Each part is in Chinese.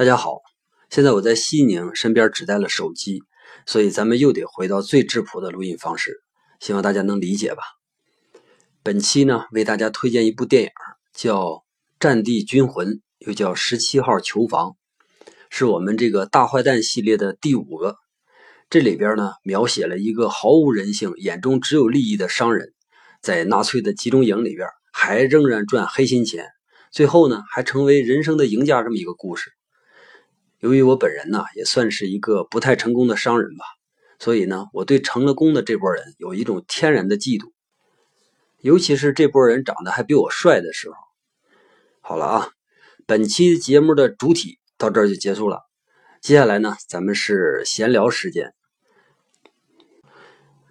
大家好，现在我在西宁，身边只带了手机，所以咱们又得回到最质朴的录音方式，希望大家能理解吧。本期呢，为大家推荐一部电影，叫《战地军魂》，又叫《十七号囚房》，是我们这个大坏蛋系列的第五个。这里边呢，描写了一个毫无人性、眼中只有利益的商人，在纳粹的集中营里边，还仍然赚黑心钱，最后呢，还成为人生的赢家这么一个故事。由于我本人呢也算是一个不太成功的商人吧，所以呢我对成了功的这波人有一种天然的嫉妒，尤其是这波人长得还比我帅的时候。好了啊，本期节目的主体到这儿就结束了，接下来呢咱们是闲聊时间。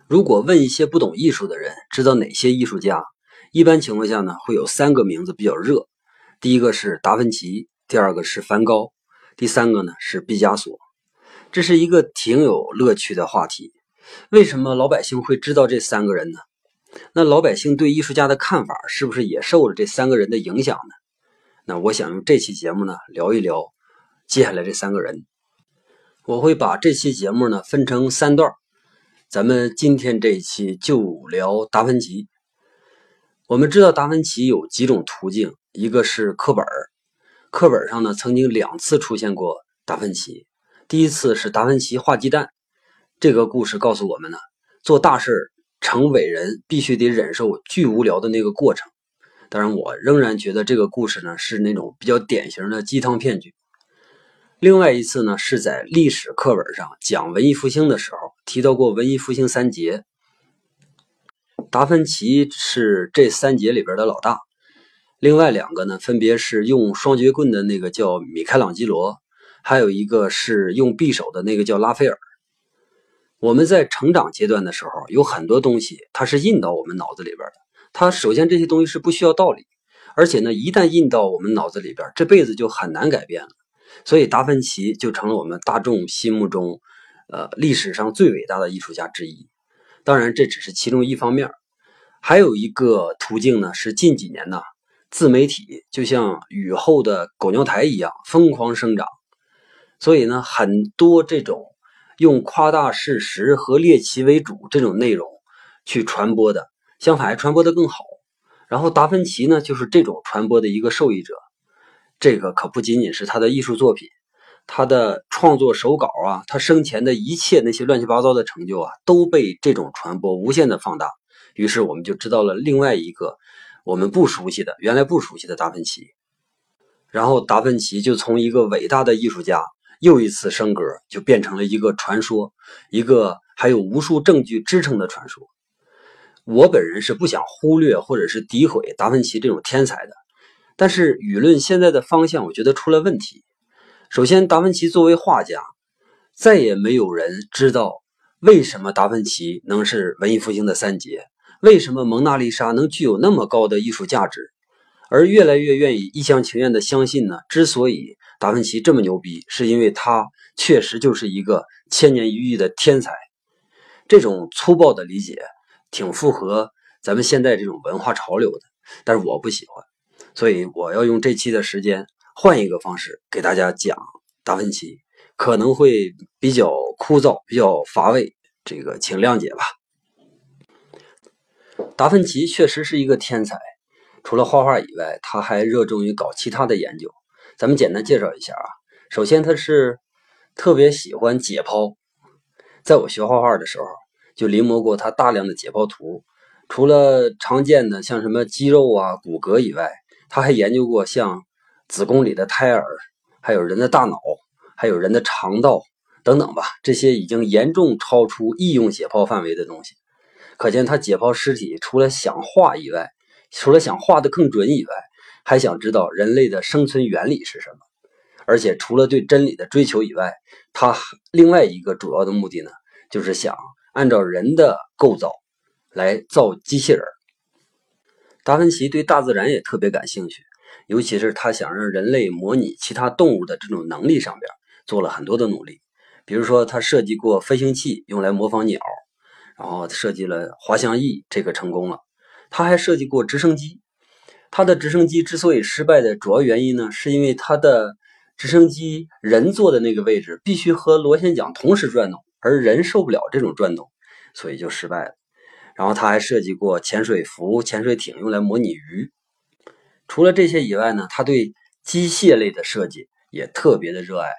如果问一些不懂艺术的人知道哪些艺术家，一般情况下呢会有三个名字比较热，第一个是达芬奇，第二个是梵高。第三个呢是毕加索，这是一个挺有乐趣的话题。为什么老百姓会知道这三个人呢？那老百姓对艺术家的看法是不是也受了这三个人的影响呢？那我想用这期节目呢聊一聊接下来这三个人。我会把这期节目呢分成三段，咱们今天这一期就聊达芬奇。我们知道达芬奇有几种途径，一个是课本。课本上呢，曾经两次出现过达芬奇。第一次是达芬奇画鸡蛋，这个故事告诉我们呢，做大事成伟人必须得忍受巨无聊的那个过程。当然，我仍然觉得这个故事呢是那种比较典型的鸡汤骗局。另外一次呢，是在历史课本上讲文艺复兴的时候提到过文艺复兴三杰，达芬奇是这三杰里边的老大。另外两个呢，分别是用双截棍的那个叫米开朗基罗，还有一个是用匕首的那个叫拉斐尔。我们在成长阶段的时候，有很多东西它是印到我们脑子里边的。它首先这些东西是不需要道理，而且呢，一旦印到我们脑子里边，这辈子就很难改变了。所以达芬奇就成了我们大众心目中，呃，历史上最伟大的艺术家之一。当然，这只是其中一方面，还有一个途径呢，是近几年呢。自媒体就像雨后的狗尿苔一样疯狂生长，所以呢，很多这种用夸大事实和猎奇为主这种内容去传播的，相反还传播的更好。然后达芬奇呢，就是这种传播的一个受益者。这个可不仅仅是他的艺术作品，他的创作手稿啊，他生前的一切那些乱七八糟的成就啊，都被这种传播无限的放大。于是我们就知道了另外一个。我们不熟悉的，原来不熟悉的达芬奇，然后达芬奇就从一个伟大的艺术家又一次升格，就变成了一个传说，一个还有无数证据支撑的传说。我本人是不想忽略或者是诋毁达芬奇这种天才的，但是舆论现在的方向，我觉得出了问题。首先，达芬奇作为画家，再也没有人知道为什么达芬奇能是文艺复兴的三杰。为什么蒙娜丽莎能具有那么高的艺术价值？而越来越愿意一厢情愿地相信呢？之所以达芬奇这么牛逼，是因为他确实就是一个千年一遇的天才。这种粗暴的理解挺符合咱们现在这种文化潮流的，但是我不喜欢，所以我要用这期的时间换一个方式给大家讲达芬奇，可能会比较枯燥、比较乏味，这个请谅解吧。达芬奇确实是一个天才，除了画画以外，他还热衷于搞其他的研究。咱们简单介绍一下啊。首先，他是特别喜欢解剖，在我学画画的时候，就临摹过他大量的解剖图。除了常见的像什么肌肉啊、骨骼以外，他还研究过像子宫里的胎儿，还有人的大脑，还有人的肠道等等吧。这些已经严重超出医用解剖范围的东西。可见他解剖尸体，除了想画以外，除了想画的更准以外，还想知道人类的生存原理是什么。而且除了对真理的追求以外，他另外一个主要的目的呢，就是想按照人的构造来造机器人。达芬奇对大自然也特别感兴趣，尤其是他想让人类模拟其他动物的这种能力上边做了很多的努力。比如说，他设计过飞行器，用来模仿鸟。然后设计了滑翔翼，这个成功了。他还设计过直升机。他的直升机之所以失败的主要原因呢，是因为他的直升机人坐的那个位置必须和螺旋桨同时转动，而人受不了这种转动，所以就失败了。然后他还设计过潜水服、潜水艇，用来模拟鱼。除了这些以外呢，他对机械类的设计也特别的热爱。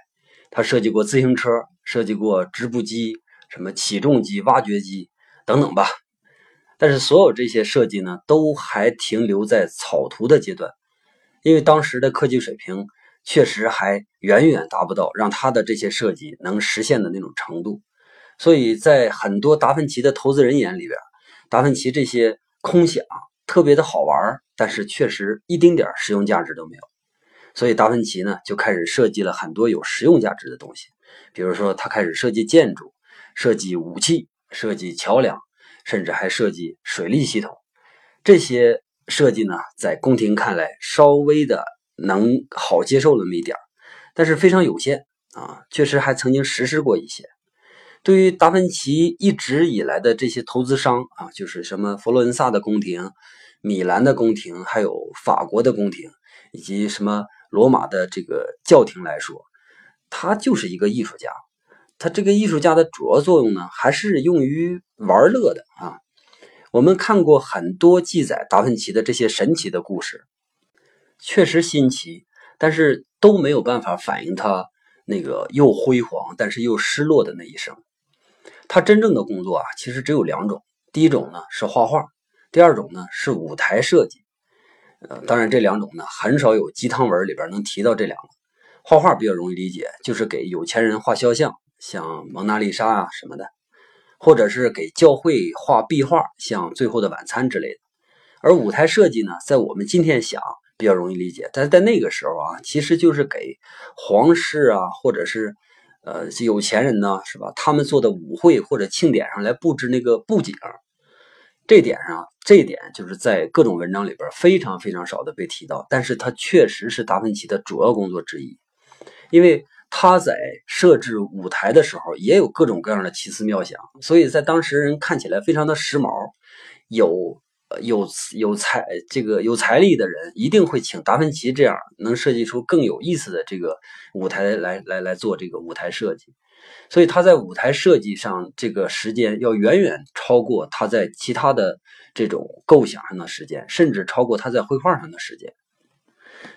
他设计过自行车，设计过织布机、什么起重机、挖掘机等等吧。但是所有这些设计呢，都还停留在草图的阶段，因为当时的科技水平。确实还远远达不到让他的这些设计能实现的那种程度，所以在很多达芬奇的投资人眼里边，达芬奇这些空想特别的好玩，但是确实一丁点实用价值都没有。所以达芬奇呢就开始设计了很多有实用价值的东西，比如说他开始设计建筑、设计武器、设计桥梁，甚至还设计水利系统。这些设计呢，在宫廷看来稍微的。能好接受那么一点但是非常有限啊。确实还曾经实施过一些。对于达芬奇一直以来的这些投资商啊，就是什么佛罗伦萨的宫廷、米兰的宫廷，还有法国的宫廷，以及什么罗马的这个教廷来说，他就是一个艺术家。他这个艺术家的主要作用呢，还是用于玩乐的啊。我们看过很多记载达芬奇的这些神奇的故事。确实新奇，但是都没有办法反映他那个又辉煌但是又失落的那一生。他真正的工作啊，其实只有两种：第一种呢是画画，第二种呢是舞台设计。呃，当然这两种呢很少有鸡汤文里边能提到这两个。画画比较容易理解，就是给有钱人画肖像，像蒙娜丽莎啊什么的，或者是给教会画壁画，像《最后的晚餐》之类的。而舞台设计呢，在我们今天想。比较容易理解，但是在那个时候啊，其实就是给皇室啊，或者是呃有钱人呢，是吧？他们做的舞会或者庆典上来布置那个布景，这点上，这点就是在各种文章里边非常非常少的被提到，但是它确实是达芬奇的主要工作之一，因为他在设置舞台的时候也有各种各样的奇思妙想，所以在当时人看起来非常的时髦，有。有有财这个有财力的人一定会请达芬奇这样能设计出更有意思的这个舞台来来来做这个舞台设计，所以他在舞台设计上这个时间要远远超过他在其他的这种构想上的时间，甚至超过他在绘画上的时间。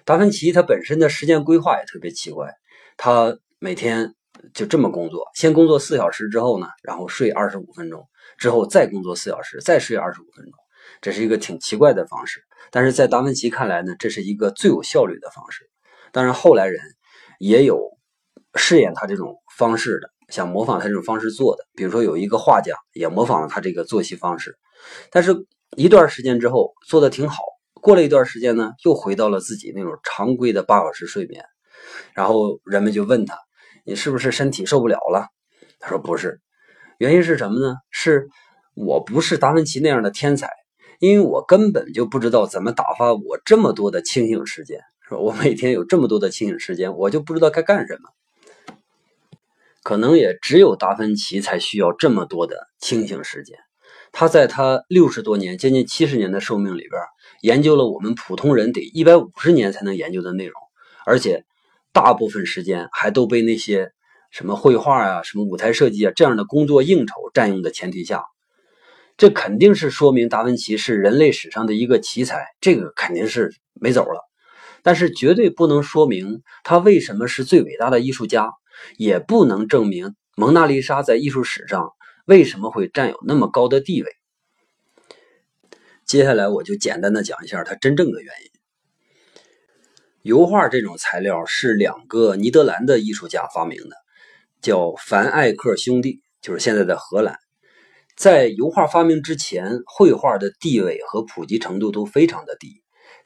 达芬奇他本身的时间规划也特别奇怪，他每天就这么工作，先工作四小时之后呢，然后睡二十五分钟，之后再工作四小时，再睡二十五分钟。这是一个挺奇怪的方式，但是在达芬奇看来呢，这是一个最有效率的方式。当然，后来人也有试验他这种方式的，想模仿他这种方式做的。比如说，有一个画家也模仿了他这个作息方式，但是一段时间之后做的挺好。过了一段时间呢，又回到了自己那种常规的八小时睡眠。然后人们就问他：“你是不是身体受不了了？”他说：“不是，原因是什么呢？是我不是达芬奇那样的天才。”因为我根本就不知道怎么打发我这么多的清醒时间，说？我每天有这么多的清醒时间，我就不知道该干什么。可能也只有达芬奇才需要这么多的清醒时间。他在他六十多年、接近七十年的寿命里边，研究了我们普通人得一百五十年才能研究的内容，而且大部分时间还都被那些什么绘画啊、什么舞台设计啊这样的工作应酬占用的前提下。这肯定是说明达芬奇是人类史上的一个奇才，这个肯定是没走了。但是绝对不能说明他为什么是最伟大的艺术家，也不能证明蒙娜丽莎在艺术史上为什么会占有那么高的地位。接下来我就简单的讲一下他真正的原因。油画这种材料是两个尼德兰的艺术家发明的，叫凡艾克兄弟，就是现在的荷兰。在油画发明之前，绘画的地位和普及程度都非常的低，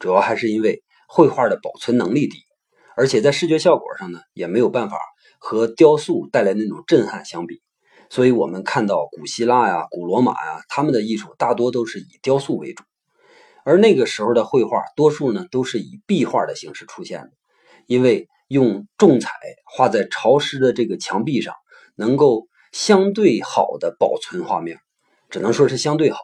主要还是因为绘画的保存能力低，而且在视觉效果上呢，也没有办法和雕塑带来那种震撼相比。所以，我们看到古希腊呀、古罗马呀，他们的艺术大多都是以雕塑为主，而那个时候的绘画多数呢都是以壁画的形式出现的，因为用重彩画在潮湿的这个墙壁上，能够。相对好的保存画面，只能说是相对好，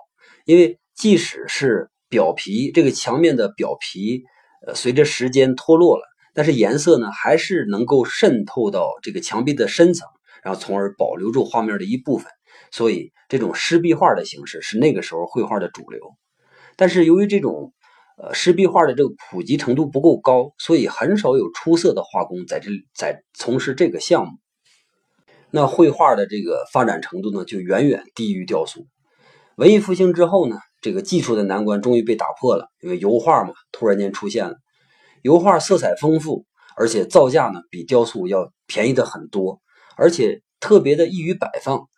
因为即使是表皮这个墙面的表皮，呃，随着时间脱落了，但是颜色呢还是能够渗透到这个墙壁的深层，然后从而保留住画面的一部分。所以这种湿壁画的形式是那个时候绘画的主流。但是由于这种呃湿壁画的这个普及程度不够高，所以很少有出色的画工在这在从事这个项目。那绘画的这个发展程度呢，就远远低于雕塑。文艺复兴之后呢，这个技术的难关终于被打破了，因为油画嘛，突然间出现了。油画色彩丰富，而且造价呢比雕塑要便宜的很多，而且特别的易于摆放。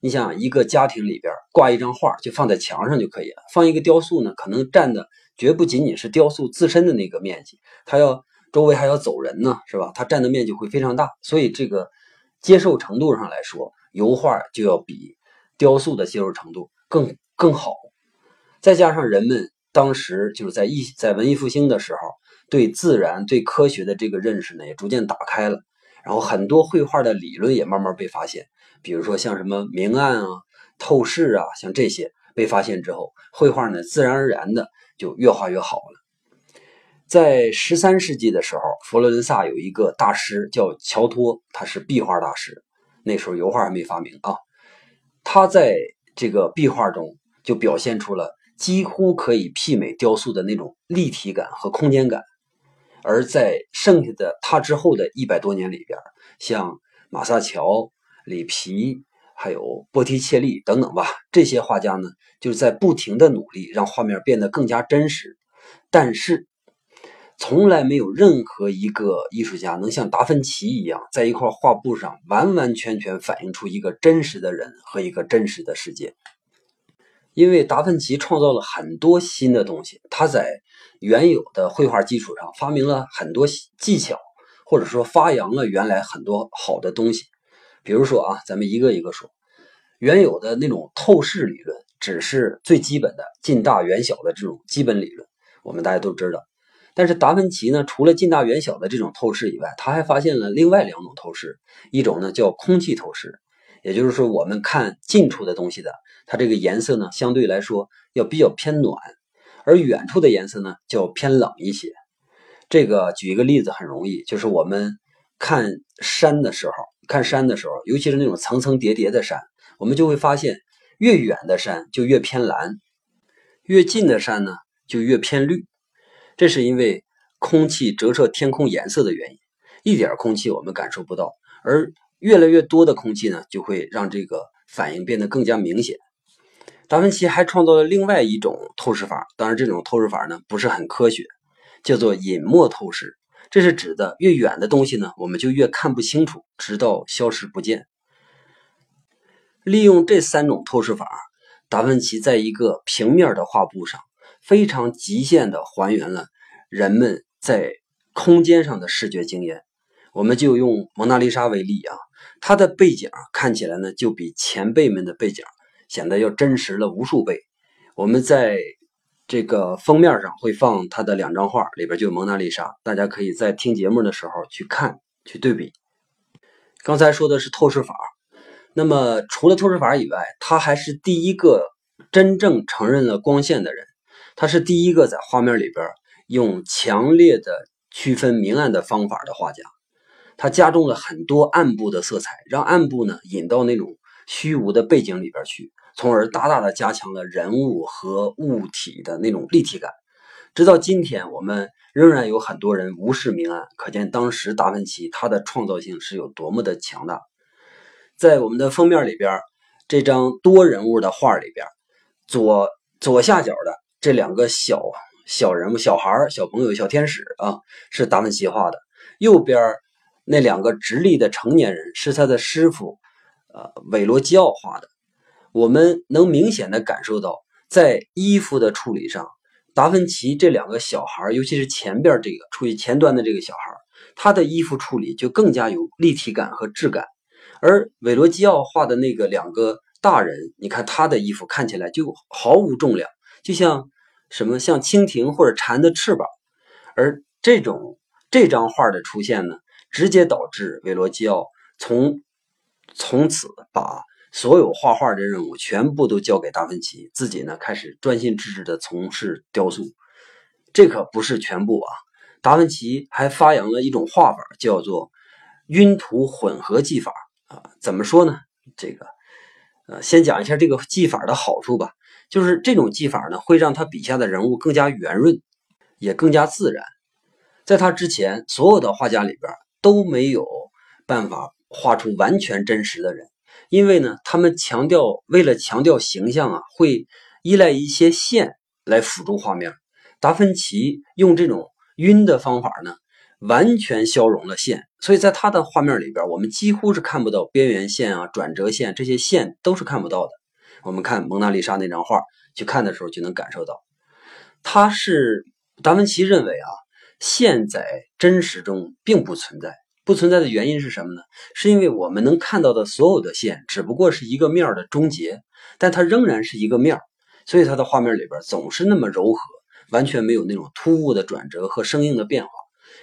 你想，一个家庭里边挂一张画，就放在墙上就可以了。放一个雕塑呢，可能占的绝不仅仅是雕塑自身的那个面积，它要周围还要走人呢，是吧？它占的面积会非常大，所以这个。接受程度上来说，油画就要比雕塑的接受程度更更好。再加上人们当时就是在艺在文艺复兴的时候，对自然、对科学的这个认识呢，也逐渐打开了。然后很多绘画的理论也慢慢被发现，比如说像什么明暗啊、透视啊，像这些被发现之后，绘画呢自然而然的就越画越好了。在十三世纪的时候，佛罗伦萨有一个大师叫乔托，他是壁画大师。那时候油画还没发明啊。他在这个壁画中就表现出了几乎可以媲美雕塑的那种立体感和空间感。而在剩下的他之后的一百多年里边，像马萨乔、里皮，还有波提切利等等吧，这些画家呢，就是在不停的努力让画面变得更加真实，但是。从来没有任何一个艺术家能像达芬奇一样，在一块画布上完完全全反映出一个真实的人和一个真实的世界。因为达芬奇创造了很多新的东西，他在原有的绘画基础上发明了很多技巧，或者说发扬了原来很多好的东西。比如说啊，咱们一个一个说，原有的那种透视理论只是最基本的近大远小的这种基本理论，我们大家都知道。但是达芬奇呢，除了近大远小的这种透视以外，他还发现了另外两种透视，一种呢叫空气透视，也就是说我们看近处的东西的，它这个颜色呢相对来说要比较偏暖，而远处的颜色呢叫偏冷一些。这个举一个例子很容易，就是我们看山的时候，看山的时候，尤其是那种层层叠叠的山，我们就会发现越远的山就越偏蓝，越近的山呢就越偏绿。这是因为空气折射天空颜色的原因，一点空气我们感受不到，而越来越多的空气呢，就会让这个反应变得更加明显。达芬奇还创造了另外一种透视法，当然这种透视法呢不是很科学，叫做隐没透视。这是指的越远的东西呢，我们就越看不清楚，直到消失不见。利用这三种透视法，达芬奇在一个平面的画布上。非常极限的还原了人们在空间上的视觉经验。我们就用蒙娜丽莎为例啊，它的背景看起来呢，就比前辈们的背景显得要真实了无数倍。我们在这个封面上会放他的两张画，里边就有蒙娜丽莎，大家可以在听节目的时候去看去对比。刚才说的是透视法，那么除了透视法以外，他还是第一个真正承认了光线的人。他是第一个在画面里边用强烈的区分明暗的方法的画家，他加重了很多暗部的色彩，让暗部呢引到那种虚无的背景里边去，从而大大的加强了人物和物体的那种立体感。直到今天，我们仍然有很多人无视明暗，可见当时达芬奇他的创造性是有多么的强大。在我们的封面里边，这张多人物的画里边，左左下角的。这两个小小人物、小孩小朋友、小天使啊，是达芬奇画的。右边那两个直立的成年人是他的师傅，呃，韦罗基奥画的。我们能明显的感受到，在衣服的处理上，达芬奇这两个小孩，尤其是前边这个处于前端的这个小孩，他的衣服处理就更加有立体感和质感。而韦罗基奥画的那个两个大人，你看他的衣服看起来就毫无重量。就像什么像蜻蜓或者蝉的翅膀，而这种这张画的出现呢，直接导致韦罗基奥从从此把所有画画的任务全部都交给达芬奇，自己呢开始专心致志的从事雕塑。这可不是全部啊，达芬奇还发扬了一种画法，叫做晕涂混合技法啊。怎么说呢？这个呃，先讲一下这个技法的好处吧。就是这种技法呢，会让他笔下的人物更加圆润，也更加自然。在他之前，所有的画家里边都没有办法画出完全真实的人，因为呢，他们强调为了强调形象啊，会依赖一些线来辅助画面。达芬奇用这种晕的方法呢，完全消融了线，所以在他的画面里边，我们几乎是看不到边缘线啊、转折线这些线都是看不到的。我们看蒙娜丽莎那张画，去看的时候就能感受到，他是达芬奇认为啊，线在真实中并不存在。不存在的原因是什么呢？是因为我们能看到的所有的线只不过是一个面的终结，但它仍然是一个面所以它的画面里边总是那么柔和，完全没有那种突兀的转折和生硬的变化。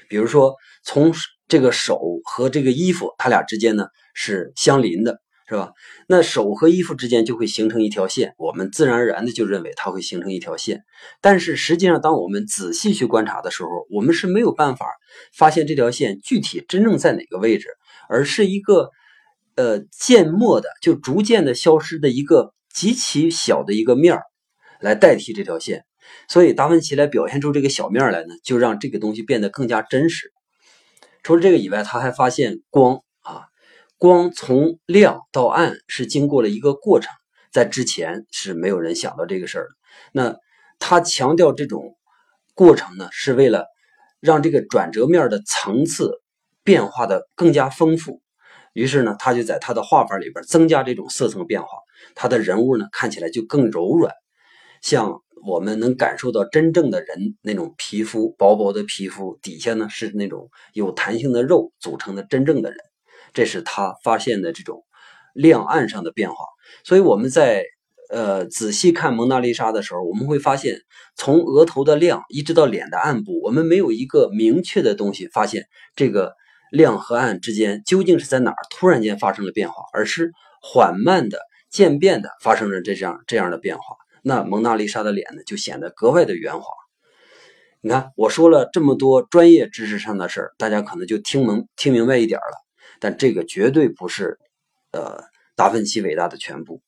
比如说，从这个手和这个衣服，它俩之间呢是相邻的。是吧？那手和衣服之间就会形成一条线，我们自然而然的就认为它会形成一条线。但是实际上，当我们仔细去观察的时候，我们是没有办法发现这条线具体真正在哪个位置，而是一个呃渐没的，就逐渐的消失的一个极其小的一个面儿来代替这条线。所以达芬奇来表现出这个小面来呢，就让这个东西变得更加真实。除了这个以外，他还发现光。光从亮到暗是经过了一个过程，在之前是没有人想到这个事儿的。那他强调这种过程呢，是为了让这个转折面的层次变化的更加丰富。于是呢，他就在他的画法里边增加这种色层变化，他的人物呢看起来就更柔软，像我们能感受到真正的人那种皮肤薄薄的皮肤底下呢是那种有弹性的肉组成的真正的人。这是他发现的这种亮暗上的变化，所以我们在呃仔细看蒙娜丽莎的时候，我们会发现，从额头的亮一直到脸的暗部，我们没有一个明确的东西发现这个亮和暗之间究竟是在哪儿突然间发生了变化，而是缓慢的渐变的发生了这样这样的变化。那蒙娜丽莎的脸呢，就显得格外的圆滑。你看，我说了这么多专业知识上的事儿，大家可能就听明听明白一点了。但这个绝对不是，呃，达芬奇伟大的全部。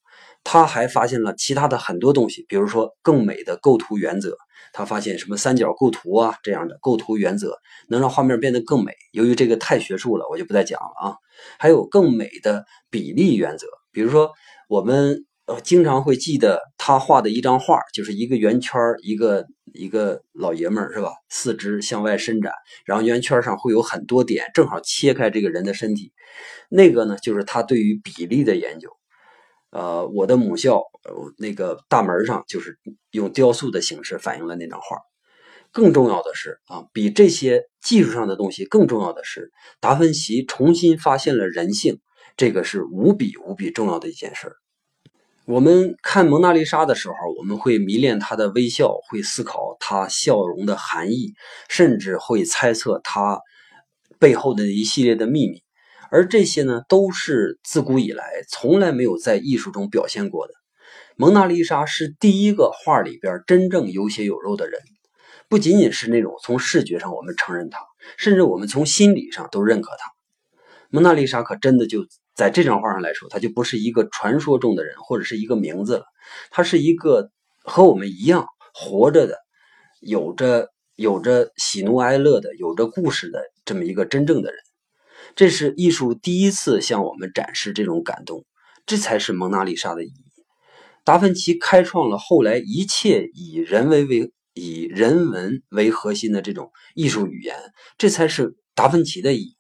他还发现了其他的很多东西，比如说更美的构图原则。他发现什么三角构图啊这样的构图原则，能让画面变得更美。由于这个太学术了，我就不再讲了啊。还有更美的比例原则，比如说我们。呃，经常会记得他画的一张画，就是一个圆圈一个一个老爷们儿，是吧？四肢向外伸展，然后圆圈上会有很多点，正好切开这个人的身体。那个呢，就是他对于比例的研究。呃，我的母校那个大门上就是用雕塑的形式反映了那张画。更重要的是啊，比这些技术上的东西更重要的是，达芬奇重新发现了人性，这个是无比无比重要的一件事。我们看蒙娜丽莎的时候，我们会迷恋她的微笑，会思考她笑容的含义，甚至会猜测她背后的一系列的秘密。而这些呢，都是自古以来从来没有在艺术中表现过的。蒙娜丽莎是第一个画里边真正有血有肉的人，不仅仅是那种从视觉上我们承认她，甚至我们从心理上都认可她。蒙娜丽莎可真的就。在这张画上来说，他就不是一个传说中的人，或者是一个名字了，他是一个和我们一样活着的，有着有着喜怒哀乐的，有着故事的这么一个真正的人。这是艺术第一次向我们展示这种感动，这才是蒙娜丽莎的意义。达芬奇开创了后来一切以人为为以人文为核心的这种艺术语言，这才是达芬奇的意义。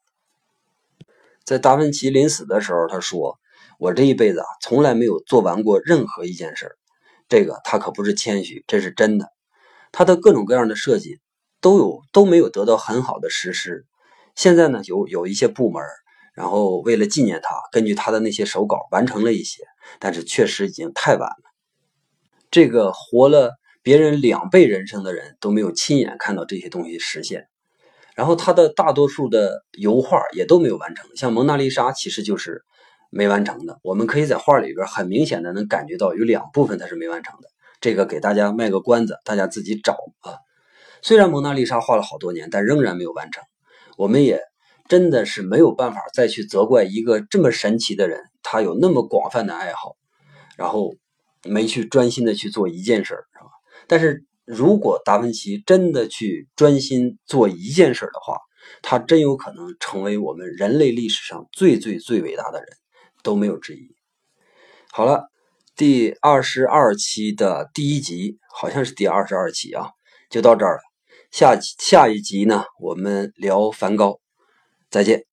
在达芬奇临死的时候，他说：“我这一辈子啊，从来没有做完过任何一件事儿这个他可不是谦虚，这是真的。他的各种各样的设计都有都没有得到很好的实施。现在呢，有有一些部门，然后为了纪念他，根据他的那些手稿完成了一些，但是确实已经太晚了。这个活了别人两倍人生的人都没有亲眼看到这些东西实现。”然后他的大多数的油画也都没有完成，像蒙娜丽莎其实就是没完成的。我们可以在画里边很明显的能感觉到有两部分它是没完成的，这个给大家卖个关子，大家自己找啊。虽然蒙娜丽莎画了好多年，但仍然没有完成。我们也真的是没有办法再去责怪一个这么神奇的人，他有那么广泛的爱好，然后没去专心的去做一件事儿，是吧？但是如果达芬奇真的去专心做一件事的话，他真有可能成为我们人类历史上最最最伟大的人，都没有之一。好了，第二十二期的第一集，好像是第二十二期啊，就到这儿了。下下一集呢，我们聊梵高，再见。